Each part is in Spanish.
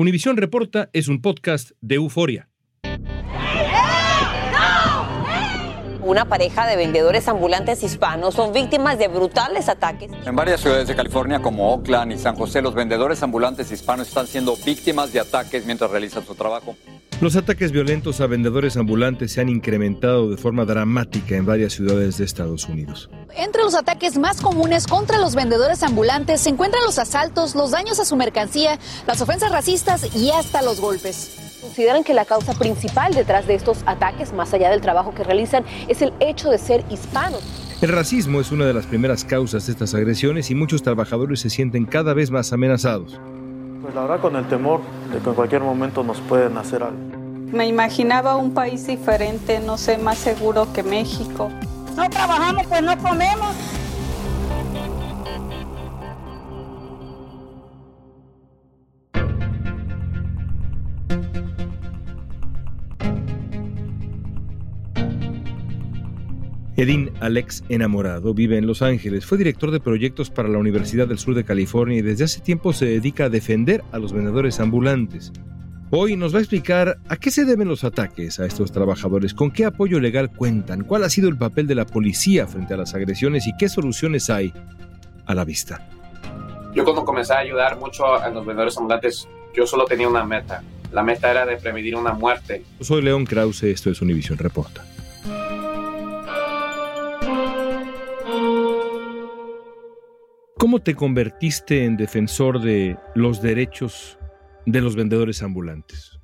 Univisión Reporta es un podcast de euforia. Una pareja de vendedores ambulantes hispanos son víctimas de brutales ataques. En varias ciudades de California como Oakland y San José, los vendedores ambulantes hispanos están siendo víctimas de ataques mientras realizan su trabajo. Los ataques violentos a vendedores ambulantes se han incrementado de forma dramática en varias ciudades de Estados Unidos. Entre los ataques más comunes contra los vendedores ambulantes se encuentran los asaltos, los daños a su mercancía, las ofensas racistas y hasta los golpes. Consideran que la causa principal detrás de estos ataques, más allá del trabajo que realizan, es el hecho de ser hispanos. El racismo es una de las primeras causas de estas agresiones y muchos trabajadores se sienten cada vez más amenazados. Pues la verdad con el temor de que en cualquier momento nos pueden hacer algo. Me imaginaba un país diferente, no sé, más seguro que México. No trabajamos, pues no comemos. Edín Alex Enamorado vive en Los Ángeles, fue director de proyectos para la Universidad del Sur de California y desde hace tiempo se dedica a defender a los vendedores ambulantes. Hoy nos va a explicar a qué se deben los ataques a estos trabajadores, con qué apoyo legal cuentan, cuál ha sido el papel de la policía frente a las agresiones y qué soluciones hay a la vista. Yo cuando comencé a ayudar mucho a los vendedores ambulantes, yo solo tenía una meta. La meta era de prevenir una muerte. Soy León Krause, esto es Univision Reporta. ¿Cómo te convertiste en defensor de los derechos de los vendedores ambulantes?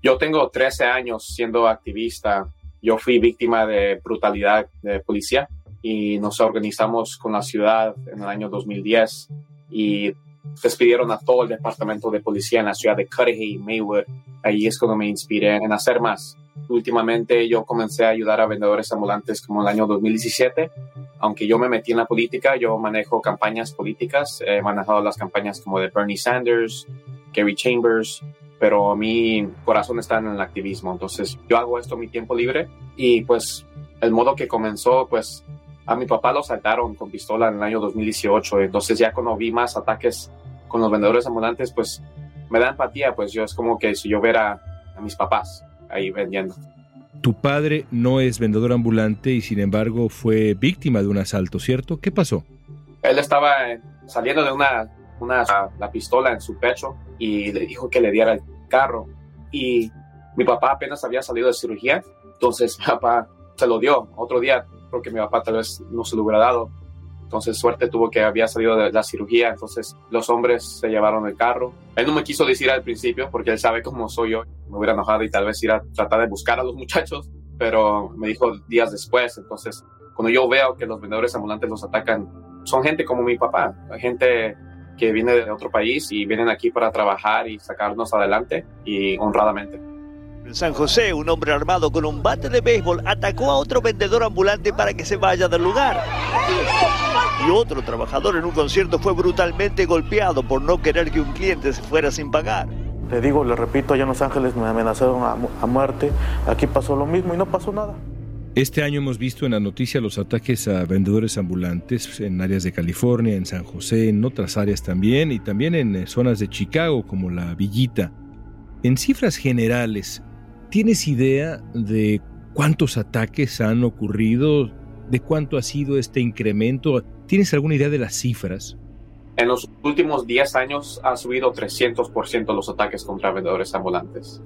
Yo tengo 13 años siendo activista. Yo fui víctima de brutalidad de policía y nos organizamos con la ciudad en el año 2010 y despidieron a todo el departamento de policía en la ciudad de Cudahy Maywood. Ahí es cuando me inspiré en hacer más. Últimamente yo comencé a ayudar a vendedores ambulantes como en el año 2017. Aunque yo me metí en la política, yo manejo campañas políticas. He manejado las campañas como de Bernie Sanders, Gary Chambers, pero mi corazón está en el activismo. Entonces yo hago esto mi tiempo libre y pues el modo que comenzó, pues a mi papá lo saltaron con pistola en el año 2018. Entonces ya cuando vi más ataques con los vendedores ambulantes, pues me da empatía, pues yo es como que si yo viera a mis papás ahí vendiendo. Tu padre no es vendedor ambulante y sin embargo fue víctima de un asalto, ¿cierto? ¿Qué pasó? Él estaba eh, saliendo de una, una la pistola en su pecho y le dijo que le diera el carro. Y mi papá apenas había salido de cirugía, entonces mi papá se lo dio. Otro día, porque mi papá tal vez no se lo hubiera dado. Entonces, suerte tuvo que había salido de la cirugía. Entonces, los hombres se llevaron el carro. Él no me quiso decir al principio porque él sabe cómo soy yo. Me hubiera enojado y tal vez ir a tratar de buscar a los muchachos, pero me dijo días después. Entonces, cuando yo veo que los vendedores ambulantes los atacan, son gente como mi papá, gente que viene de otro país y vienen aquí para trabajar y sacarnos adelante y honradamente. En San José, un hombre armado con un bate de béisbol atacó a otro vendedor ambulante para que se vaya del lugar. Y otro trabajador en un concierto fue brutalmente golpeado por no querer que un cliente se fuera sin pagar. Le digo, le repito, allá en Los Ángeles me amenazaron a, a muerte. Aquí pasó lo mismo y no pasó nada. Este año hemos visto en la noticia los ataques a vendedores ambulantes en áreas de California, en San José, en otras áreas también, y también en eh, zonas de Chicago como la Villita. En cifras generales, ¿tienes idea de cuántos ataques han ocurrido? ¿De cuánto ha sido este incremento? ¿Tienes alguna idea de las cifras? En los últimos 10 años ha subido 300% los ataques contra vendedores ambulantes.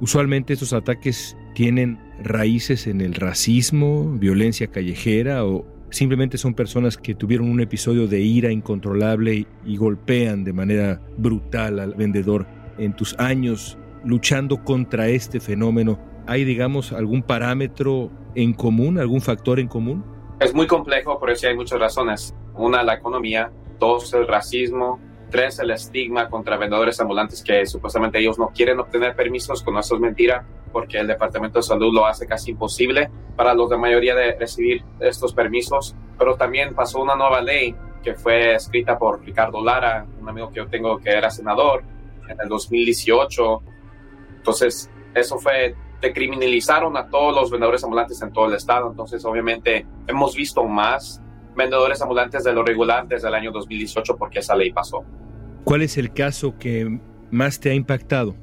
Usualmente estos ataques tienen raíces en el racismo, violencia callejera o simplemente son personas que tuvieron un episodio de ira incontrolable y, golpean de manera brutal al vendedor. En tus años luchando contra este fenómeno, ¿hay, digamos, algún parámetro en común, algún factor en común? Es muy complejo, por eso hay muchas razones. Una, la economía, dos, el racismo, Tres, el estigma contra vendedores ambulantes que supuestamente ellos no quieren obtener permisos, con eso es mentira, porque el Departamento de Salud lo hace casi imposible para los de mayoría de recibir estos permisos. Pero también pasó una nueva ley que fue escrita por Ricardo Lara, un amigo que yo tengo que era senador en el 2018. Entonces, eso fue, decriminalizaron a todos los vendedores ambulantes en todo el estado. Entonces, obviamente, hemos visto más vendedores ambulantes de lo regular desde el año 2018 porque esa ley pasó. ¿Cuál es el caso que más te ha impactado?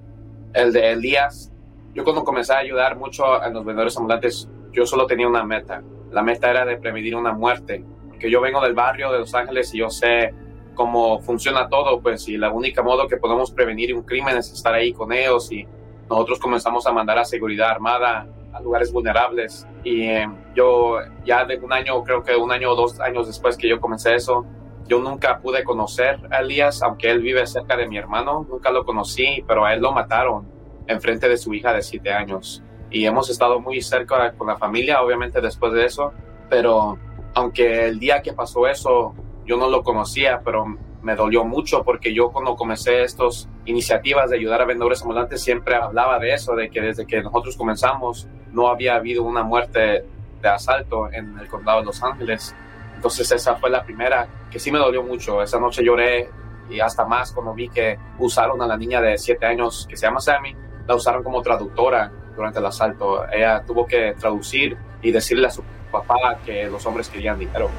El de Elías. Yo cuando comencé a ayudar mucho a los vendedores ambulantes, yo solo tenía una meta. La meta era de prevenir una muerte. Porque yo vengo del barrio de Los Ángeles y yo sé cómo funciona todo, pues, y la única modo que podemos prevenir un crimen es estar ahí con ellos y nosotros comenzamos a mandar a seguridad armada a lugares vulnerables. Y eh, yo ya de un año, creo que un año o dos años después que yo comencé eso, yo nunca pude conocer a Elías, aunque él vive cerca de mi hermano, nunca lo conocí, pero a él lo mataron en frente de su hija de siete años. Y hemos estado muy cerca con la familia, obviamente, después de eso, pero aunque el día que pasó eso, yo no lo conocía, pero me dolió mucho porque yo cuando comencé estas iniciativas de ayudar a vendedores ambulantes siempre hablaba de eso, de que desde que nosotros comenzamos no había habido una muerte de asalto en el condado de Los Ángeles. Entonces esa fue la primera que sí me dolió mucho. Esa noche lloré y hasta más cuando vi que usaron a la niña de 7 años que se llama Sammy, la usaron como traductora durante el asalto. Ella tuvo que traducir y decirle a su papá que los hombres querían dinero.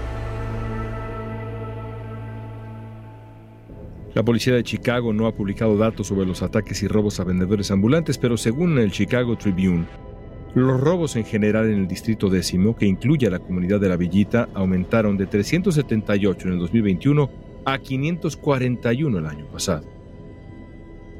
La policía de Chicago no ha publicado datos sobre los ataques y robos a vendedores ambulantes, pero según el Chicago Tribune, los robos en general en el distrito décimo, que incluye a la comunidad de la Villita, aumentaron de 378 en el 2021 a 541 el año pasado.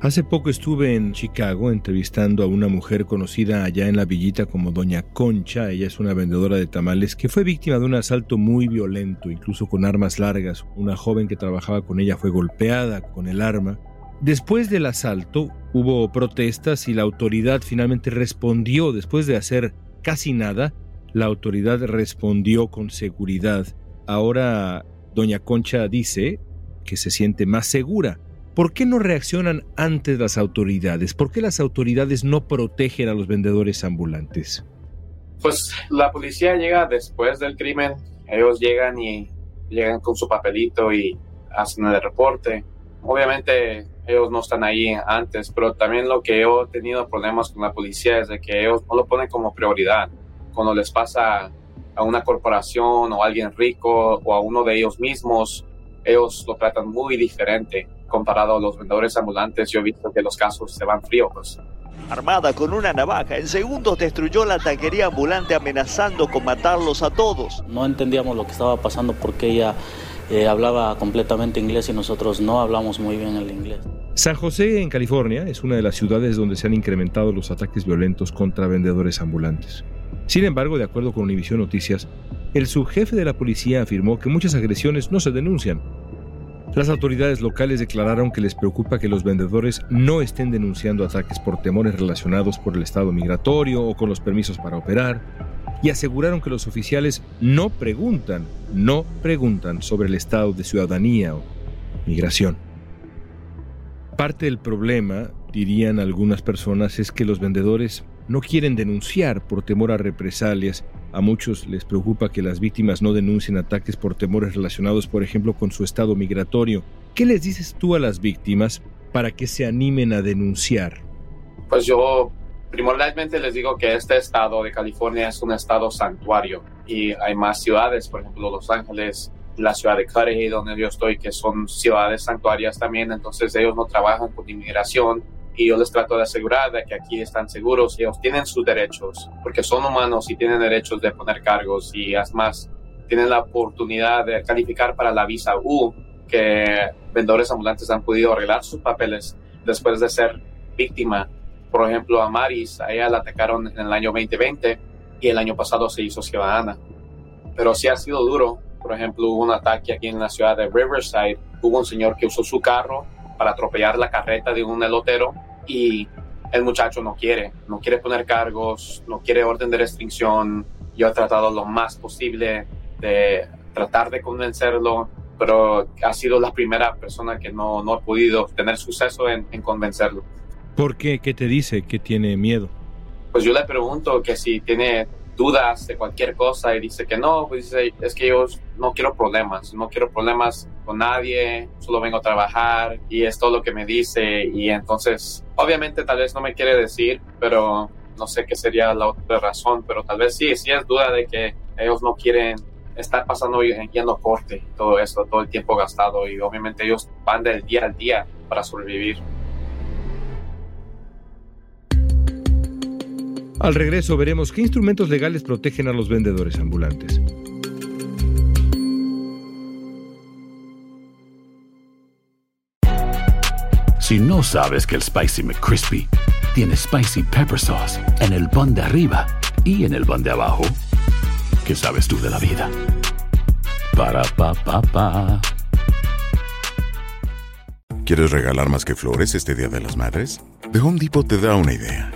Hace poco estuve en Chicago entrevistando a una mujer conocida allá en la villita como Doña Concha. Ella es una vendedora de tamales que fue víctima de un asalto muy violento, incluso con armas largas. Una joven que trabajaba con ella fue golpeada con el arma. Después del asalto hubo protestas y la autoridad finalmente respondió. Después de hacer casi nada, la autoridad respondió con seguridad. Ahora Doña Concha dice que se siente más segura ¿Por qué no reaccionan antes las autoridades? ¿Por qué las autoridades no protegen a los vendedores ambulantes? Pues la policía llega después del crimen. Ellos llegan y llegan con su papelito y hacen el reporte. Obviamente ellos no están ahí antes, pero también lo que yo he tenido problemas con la policía es de que ellos no lo ponen como prioridad. Cuando les pasa a una corporación o a alguien rico o a uno de ellos mismos, ellos lo tratan muy diferente comparado a los vendedores ambulantes, yo he visto que los casos se van fríos. Pues. Armada con una navaja, en segundos destruyó la taquería ambulante amenazando con matarlos a todos. No entendíamos lo que estaba pasando porque ella eh, hablaba completamente inglés y nosotros no hablamos muy bien el inglés. San José, en California, es una de las ciudades donde se han incrementado los ataques violentos contra vendedores ambulantes. Sin embargo, de acuerdo con Univision Noticias, el subjefe de la policía afirmó que muchas agresiones no se denuncian las autoridades locales declararon que les preocupa que los vendedores no estén denunciando ataques por temores relacionados por el estado migratorio o con los permisos para operar, y aseguraron que los oficiales no preguntan, no preguntan sobre el estado de ciudadanía o migración. Parte del problema, dirían algunas personas, es que los vendedores no quieren denunciar por temor a represalias a muchos les preocupa que las víctimas no denuncien ataques por temores relacionados, por ejemplo, con su estado migratorio. ¿Qué les dices tú a las víctimas para que se animen a denunciar? Pues yo primordialmente les digo que este estado de California es un estado santuario y hay más ciudades, por ejemplo Los Ángeles, la ciudad de Cudahy, donde yo estoy, que son ciudades santuarias también, entonces ellos no trabajan con inmigración y yo les trato de asegurar de que aquí están seguros ellos tienen sus derechos, porque son humanos y tienen derechos de poner cargos y además tienen la oportunidad de calificar para la visa U, que vendedores ambulantes han podido arreglar sus papeles después de ser víctima. Por ejemplo, a Maris, a ella la atacaron en el año 2020 y el año pasado se hizo ciudadana. Pero sí ha sido duro. Por ejemplo, hubo un ataque aquí en la ciudad de Riverside. Hubo un señor que usó su carro para atropellar la carreta de un elotero y el muchacho no quiere, no quiere poner cargos, no quiere orden de restricción. Yo he tratado lo más posible de tratar de convencerlo, pero ha sido la primera persona que no, no ha podido tener suceso en, en convencerlo. ¿Por qué? ¿Qué te dice que tiene miedo? Pues yo le pregunto que si tiene dudas de cualquier cosa y dice que no, pues dice, es que yo no quiero problemas, no quiero problemas con nadie, solo vengo a trabajar y es todo lo que me dice y entonces obviamente tal vez no me quiere decir, pero no sé qué sería la otra razón, pero tal vez sí, sí es duda de que ellos no quieren estar pasando yendo corte, todo eso, todo el tiempo gastado y obviamente ellos van del día al día para sobrevivir. Al regreso veremos qué instrumentos legales protegen a los vendedores ambulantes. Si no sabes que el Spicy McCrispy tiene Spicy Pepper Sauce en el pan de arriba y en el pan de abajo, ¿qué sabes tú de la vida? Para, pa, pa, pa. ¿Quieres regalar más que flores este Día de las Madres? The Home Depot te da una idea.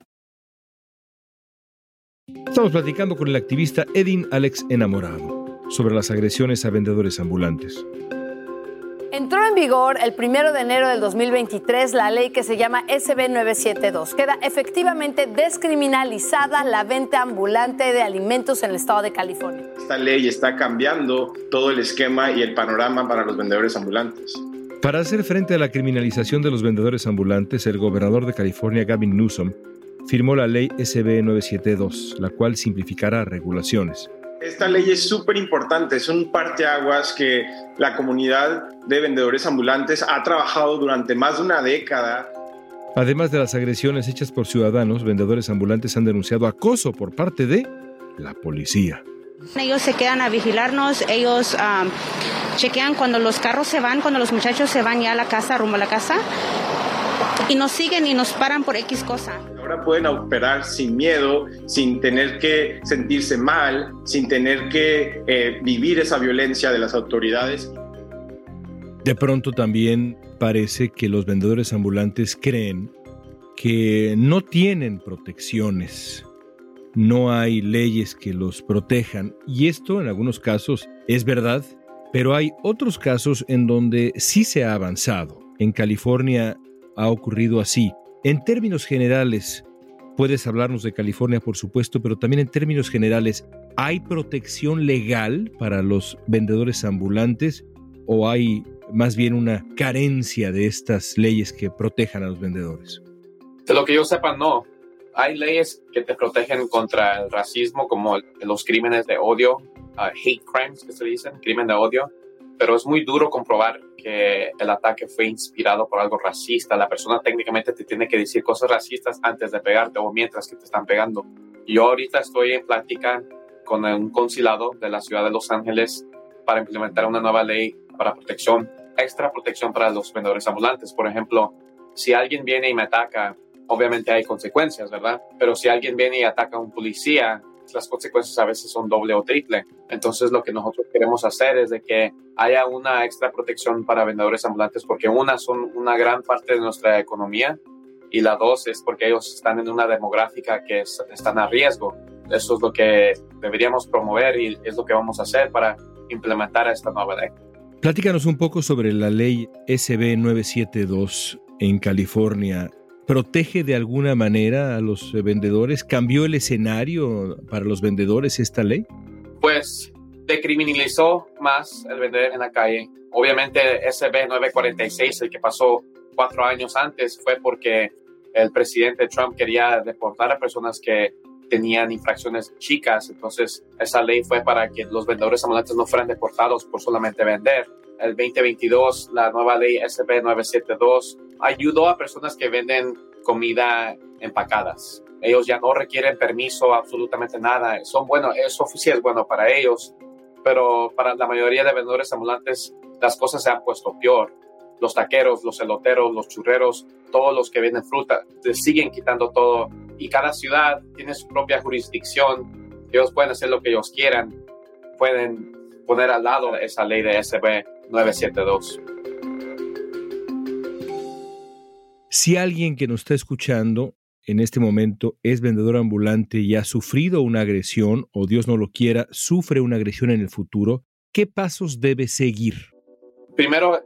Estamos platicando con el activista Edin Alex Enamorado sobre las agresiones a vendedores ambulantes. Entró en vigor el primero de enero del 2023 la ley que se llama SB 972. Queda efectivamente descriminalizada la venta ambulante de alimentos en el estado de California. Esta ley está cambiando todo el esquema y el panorama para los vendedores ambulantes. Para hacer frente a la criminalización de los vendedores ambulantes, el gobernador de California, Gavin Newsom, firmó la ley SB 972, la cual simplificará regulaciones. Esta ley es súper importante, es un parteaguas que la comunidad de vendedores ambulantes ha trabajado durante más de una década. Además de las agresiones hechas por ciudadanos, vendedores ambulantes han denunciado acoso por parte de la policía. Ellos se quedan a vigilarnos, ellos um, chequean cuando los carros se van, cuando los muchachos se van ya a la casa, rumbo a la casa, y nos siguen y nos paran por X cosa. Pueden operar sin miedo, sin tener que sentirse mal, sin tener que eh, vivir esa violencia de las autoridades. De pronto también parece que los vendedores ambulantes creen que no tienen protecciones, no hay leyes que los protejan y esto en algunos casos es verdad, pero hay otros casos en donde sí se ha avanzado. En California ha ocurrido así. En términos generales, puedes hablarnos de California, por supuesto, pero también en términos generales, ¿hay protección legal para los vendedores ambulantes o hay más bien una carencia de estas leyes que protejan a los vendedores? De lo que yo sepa, no. Hay leyes que te protegen contra el racismo, como los crímenes de odio, uh, hate crimes que se dicen, crimen de odio, pero es muy duro comprobar que el ataque fue inspirado por algo racista. La persona técnicamente te tiene que decir cosas racistas antes de pegarte o mientras que te están pegando. Yo ahorita estoy en plática con un consulado de la ciudad de Los Ángeles para implementar una nueva ley para protección, extra protección para los vendedores ambulantes. Por ejemplo, si alguien viene y me ataca, obviamente hay consecuencias, ¿verdad? Pero si alguien viene y ataca a un policía, las consecuencias a veces son doble o triple. Entonces lo que nosotros queremos hacer es de que haya una extra protección para vendedores ambulantes porque una son una gran parte de nuestra economía y la dos es porque ellos están en una demográfica que están a riesgo. Eso es lo que deberíamos promover y es lo que vamos a hacer para implementar esta nueva ley. Platícanos un poco sobre la ley SB 972 en California. ¿Protege de alguna manera a los vendedores? ¿Cambió el escenario para los vendedores esta ley? Pues decriminalizó más el vender en la calle. Obviamente SB 946, el que pasó cuatro años antes, fue porque el presidente Trump quería deportar a personas que tenían infracciones chicas. Entonces, esa ley fue para que los vendedores ambulantes no fueran deportados por solamente vender. El 2022, la nueva ley SB 972 ayudó a personas que venden comida empacadas. Ellos ya no requieren permiso, absolutamente nada. Son buenos, eso sí es bueno para ellos, pero para la mayoría de vendedores ambulantes las cosas se han puesto peor. Los taqueros, los eloteros, los churreros, todos los que venden fruta, les siguen quitando todo y cada ciudad tiene su propia jurisdicción. Ellos pueden hacer lo que ellos quieran. Pueden poner al lado esa ley de SB 972. Si alguien que nos está escuchando en este momento es vendedor ambulante y ha sufrido una agresión o Dios no lo quiera, sufre una agresión en el futuro, ¿qué pasos debe seguir? Primero,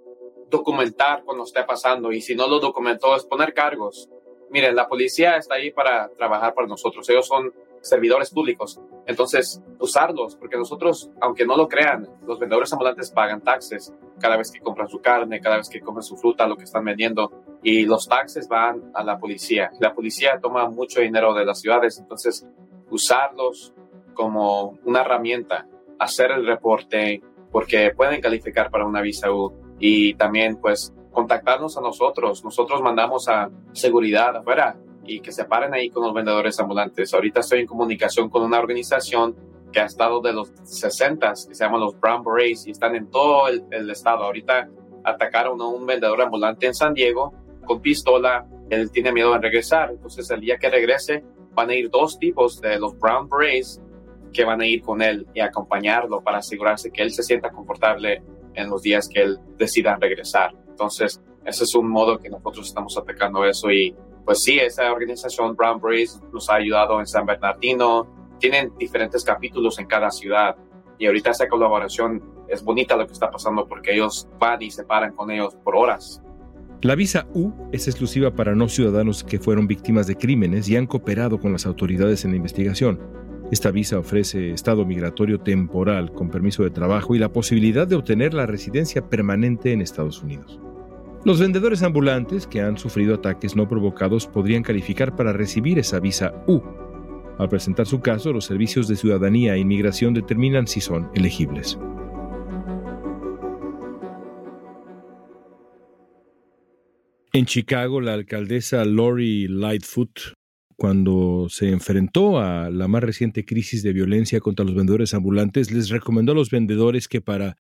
documentar cuando esté pasando y si no lo documentó es poner cargos. Miren, la policía está ahí para trabajar para nosotros. Ellos son servidores públicos. Entonces, usarlos, porque nosotros, aunque no lo crean, los vendedores ambulantes pagan taxes cada vez que compran su carne, cada vez que compran su fruta, lo que están vendiendo. Y los taxes van a la policía. La policía toma mucho dinero de las ciudades. Entonces, usarlos como una herramienta, hacer el reporte, porque pueden calificar para una visa U. Y también, pues, contactarnos a nosotros. Nosotros mandamos a seguridad afuera y que se paren ahí con los vendedores ambulantes. Ahorita estoy en comunicación con una organización que ha estado de los 60 que se llaman los Brown Berets y están en todo el, estado. Ahorita atacaron a un vendedor ambulante en San Diego con pistola. Él tiene miedo de regresar. Entonces, el día que regrese, van a ir dos tipos de los Brown Berets que van a ir con él y acompañarlo para asegurarse que él se sienta confortable en los días que él decida regresar. Entonces, ese es un modo que nosotros estamos atacando eso y pues sí, esa organización Brown Brace nos ha ayudado en San Bernardino. Tienen diferentes capítulos en cada ciudad y ahorita esa colaboración es bonita lo que está pasando porque ellos van y se paran con ellos por horas. La visa U es exclusiva para no ciudadanos que fueron víctimas de crímenes y han cooperado con las autoridades en la investigación. Esta visa ofrece estado migratorio temporal con permiso de trabajo y la posibilidad de obtener la residencia permanente en Estados Unidos. Los vendedores ambulantes que han sufrido ataques no provocados podrían calificar para recibir esa visa U. Al presentar su caso, los servicios de ciudadanía e inmigración determinan si son elegibles. En Chicago, la alcaldesa Lori Lightfoot, cuando se enfrentó a la más reciente crisis de violencia contra los vendedores ambulantes, les recomendó a los vendedores que para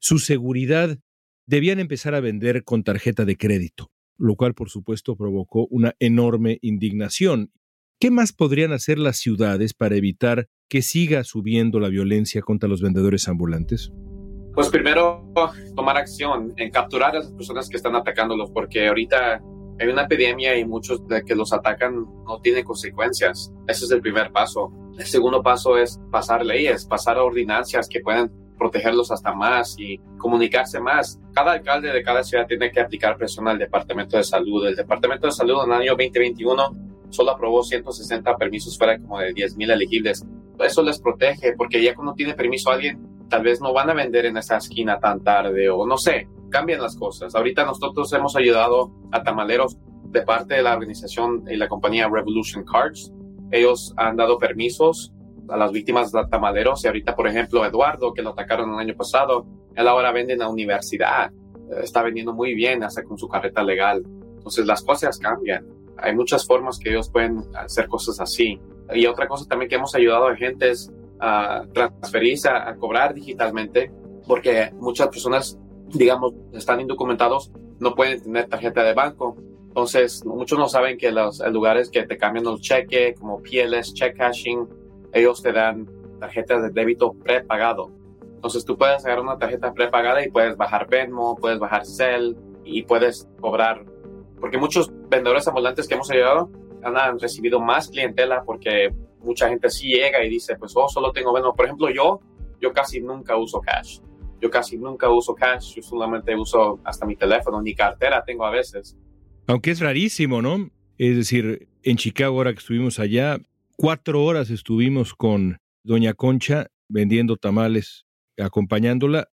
su seguridad debían empezar a vender con tarjeta de crédito, lo cual por supuesto provocó una enorme indignación. ¿Qué más podrían hacer las ciudades para evitar que siga subiendo la violencia contra los vendedores ambulantes? Pues primero tomar acción en capturar a las personas que están atacándolos, porque ahorita hay una epidemia y muchos de que los atacan no tienen consecuencias. Ese es el primer paso. El segundo paso es pasar leyes, pasar ordinancias que puedan protegerlos hasta más y comunicarse más. Cada alcalde de cada ciudad tiene que aplicar presión al Departamento de Salud. El Departamento de Salud en el año 2021 solo aprobó 160 permisos fuera como de 10.000 elegibles. Eso les protege porque ya cuando tiene permiso alguien, tal vez no van a vender en esa esquina tan tarde o no sé, cambian las cosas. Ahorita nosotros hemos ayudado a tamaleros de parte de la organización y la compañía Revolution Cards. Ellos han dado permisos a las víctimas de tamaleros y ahorita, por ejemplo, Eduardo, que lo atacaron el año pasado, él ahora vende en la universidad, eh, está vendiendo muy bien hasta con su carreta legal. Entonces las cosas cambian. Hay muchas formas que ellos pueden hacer cosas así. Y otra cosa también que hemos ayudado a gente es a transferirse, a, cobrar digitalmente, porque muchas personas, digamos, están indocumentados, no pueden tener tarjeta de banco. Entonces, muchos no saben que los lugares que te cambian los cheques, como PLS, check cashing, ellos te dan tarjetas de débito prepagado. Entonces, tú puedes agarrar una tarjeta prepagada y puedes bajar Venmo, puedes bajar Cell y puedes cobrar. Porque muchos vendedores ambulantes que hemos ayudado han recibido más clientela porque mucha gente sí llega y dice, pues, oh, solo tengo Venmo. Por ejemplo, yo, yo casi nunca uso cash. Yo casi nunca uso cash, yo solamente uso hasta mi teléfono, ni cartera tengo a veces. Aunque es rarísimo, ¿no? Es decir, en Chicago, ahora que estuvimos allá, cuatro horas estuvimos con Doña Concha vendiendo tamales, acompañándola.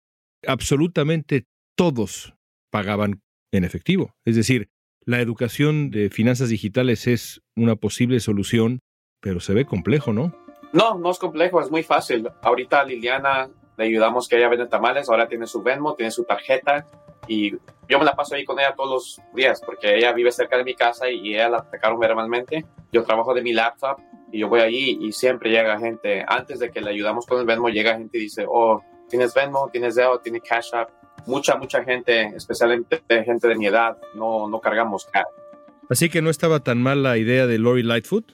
Absolutamente todos pagaban en efectivo. Es decir, la educación de finanzas digitales es una posible solución, pero se ve complejo, ¿no? No, no es complejo, es muy fácil. Ahorita Liliana le ayudamos que ella vende tamales, ahora tiene su Venmo, tiene su tarjeta y yo me la paso ahí con ella todos los días porque ella vive cerca de mi casa y ella la atacaron verbalmente. Yo trabajo de mi laptop y yo voy allí y siempre llega gente, antes de que le ayudamos con el Venmo, llega gente y dice, oh, ¿tienes Venmo? ¿Tienes Zelle? ¿Tienes Cash App? mucha, mucha gente, especialmente gente de mi edad, no, no cargamos cash. Así que no estaba tan mal la idea de Lori Lightfoot.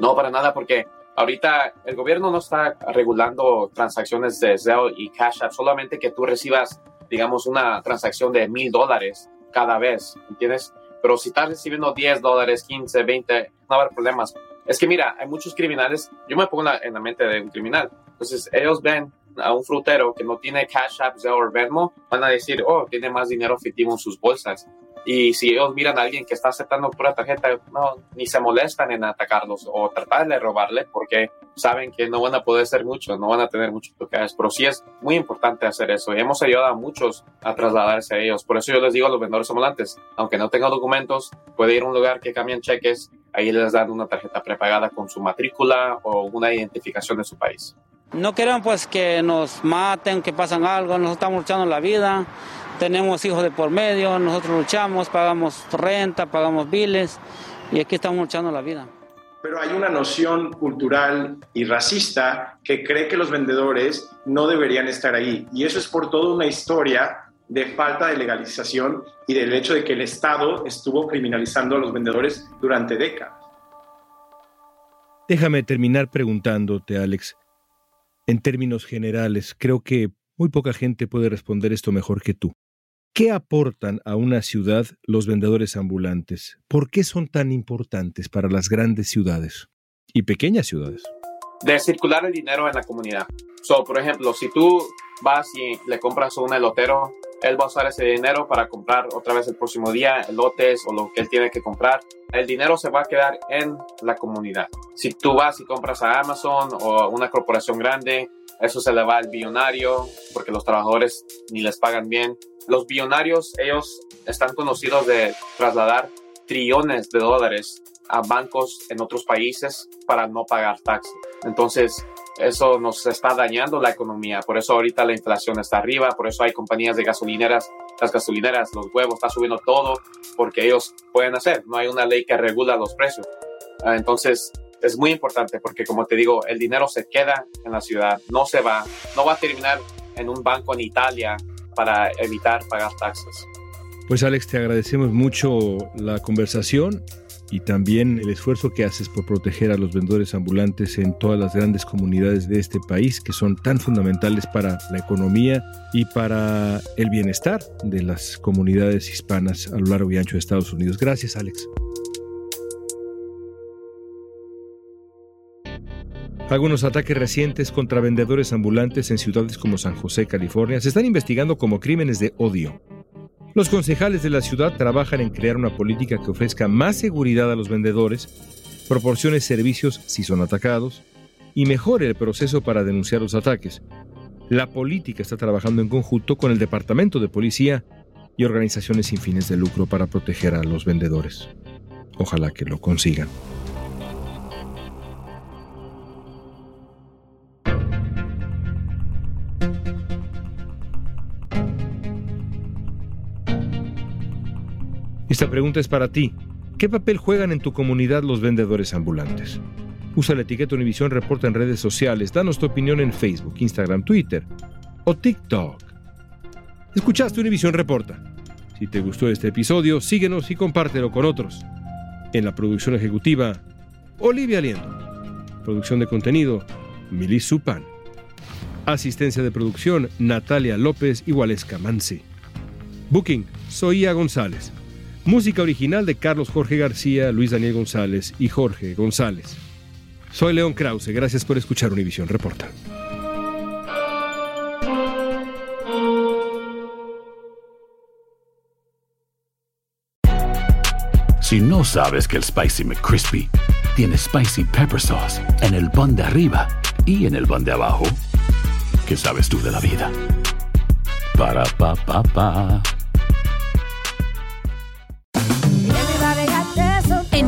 No, para nada, porque ahorita el gobierno no está regulando transacciones de Zelle y Cash App, solamente que tú recibas, digamos, una transacción de mil dólares cada vez, ¿entiendes? Pero si estás recibiendo 10 dólares, 15, 20, no va a haber problemas. Es que mira, hay muchos criminales, yo me pongo en la mente de un criminal, entonces ellos ven a un frutero que no tiene Cash App, o Venmo, van a decir, oh, tiene más dinero efectivo en sus bolsas. Y si ellos miran a alguien que está aceptando pura tarjeta, no, ni se molestan en atacarlos o tratar de robarle porque saben que no van a poder hacer mucho, no van a tener mucho cash. Pero sí es muy importante hacer eso y hemos ayudado a muchos a trasladarse a ellos. Por eso yo les digo a los vendedores ambulantes, aunque no tengan documentos, puede ir a un lugar que cambien cheques, ahí les dan una tarjeta prepagada con su matrícula o una identificación de su país. No queremos pues que nos maten, que pasen algo, nosotros estamos luchando la vida, tenemos hijos de por medio, nosotros luchamos, pagamos renta, pagamos biles y aquí estamos luchando la vida. Pero hay una noción cultural y racista que cree que los vendedores no deberían estar ahí y eso es por toda una historia de falta de legalización y del hecho de que el Estado estuvo criminalizando a los vendedores durante décadas. Déjame terminar preguntándote, Alex. En términos generales, creo que muy poca gente puede responder esto mejor que tú. ¿Qué aportan a una ciudad los vendedores ambulantes? ¿Por qué son tan importantes para las grandes ciudades y pequeñas ciudades? De circular el dinero en la comunidad. So, por ejemplo, si tú vas y le compras a un elotero, él va a usar ese dinero para comprar otra vez el próximo día elotes o lo que él tiene que comprar. El dinero se va a quedar en la comunidad. Si tú vas y compras a Amazon o una corporación grande, eso se le va al billonario porque los trabajadores ni les pagan bien. Los billonarios, ellos están conocidos de trasladar trillones de dólares a bancos en otros países para no pagar taxes. Entonces, eso nos está dañando la economía. Por eso ahorita la inflación está arriba, por eso hay compañías de gasolineras, las gasolineras, los huevos, está subiendo todo porque ellos pueden hacer. No hay una ley que regula los precios. Ah, entonces, es muy importante porque, como te digo, el dinero se queda en la ciudad, no se va, no va a terminar en un banco en Italia para evitar pagar taxes. Pues Alex, te agradecemos mucho la conversación y también el esfuerzo que haces por proteger a los vendedores ambulantes en todas las grandes comunidades de este país que son tan fundamentales para la economía y para el bienestar de las comunidades hispanas a lo largo y ancho de Estados Unidos. Gracias, Alex. Algunos ataques recientes contra vendedores ambulantes en ciudades como San José, California, se están investigando como crímenes de odio. Los concejales de la ciudad trabajan en crear una política que ofrezca más seguridad a los vendedores, proporcione servicios si son atacados y mejore el proceso para denunciar los ataques. La política está trabajando en conjunto con el Departamento de Policía y organizaciones sin fines de lucro para proteger a los vendedores. Ojalá que lo consigan. Esta pregunta es para ti. ¿Qué papel juegan en tu comunidad los vendedores ambulantes? Usa la etiqueta Univisión Reporta en redes sociales. Danos tu opinión en Facebook, Instagram, Twitter o TikTok. Escuchaste Univisión Reporta. Si te gustó este episodio, síguenos y compártelo con otros. En la producción ejecutiva, Olivia Liendo. Producción de contenido, Mili Supan. Asistencia de producción, Natalia López y Waleska Mansi. Booking, Soía González. Música original de Carlos Jorge García, Luis Daniel González y Jorge González. Soy León Krause, gracias por escuchar Univisión Reporta. Si no sabes que el Spicy McCrispy tiene Spicy Pepper Sauce en el pan de arriba y en el pan de abajo, ¿qué sabes tú de la vida? Para, pa, pa, pa.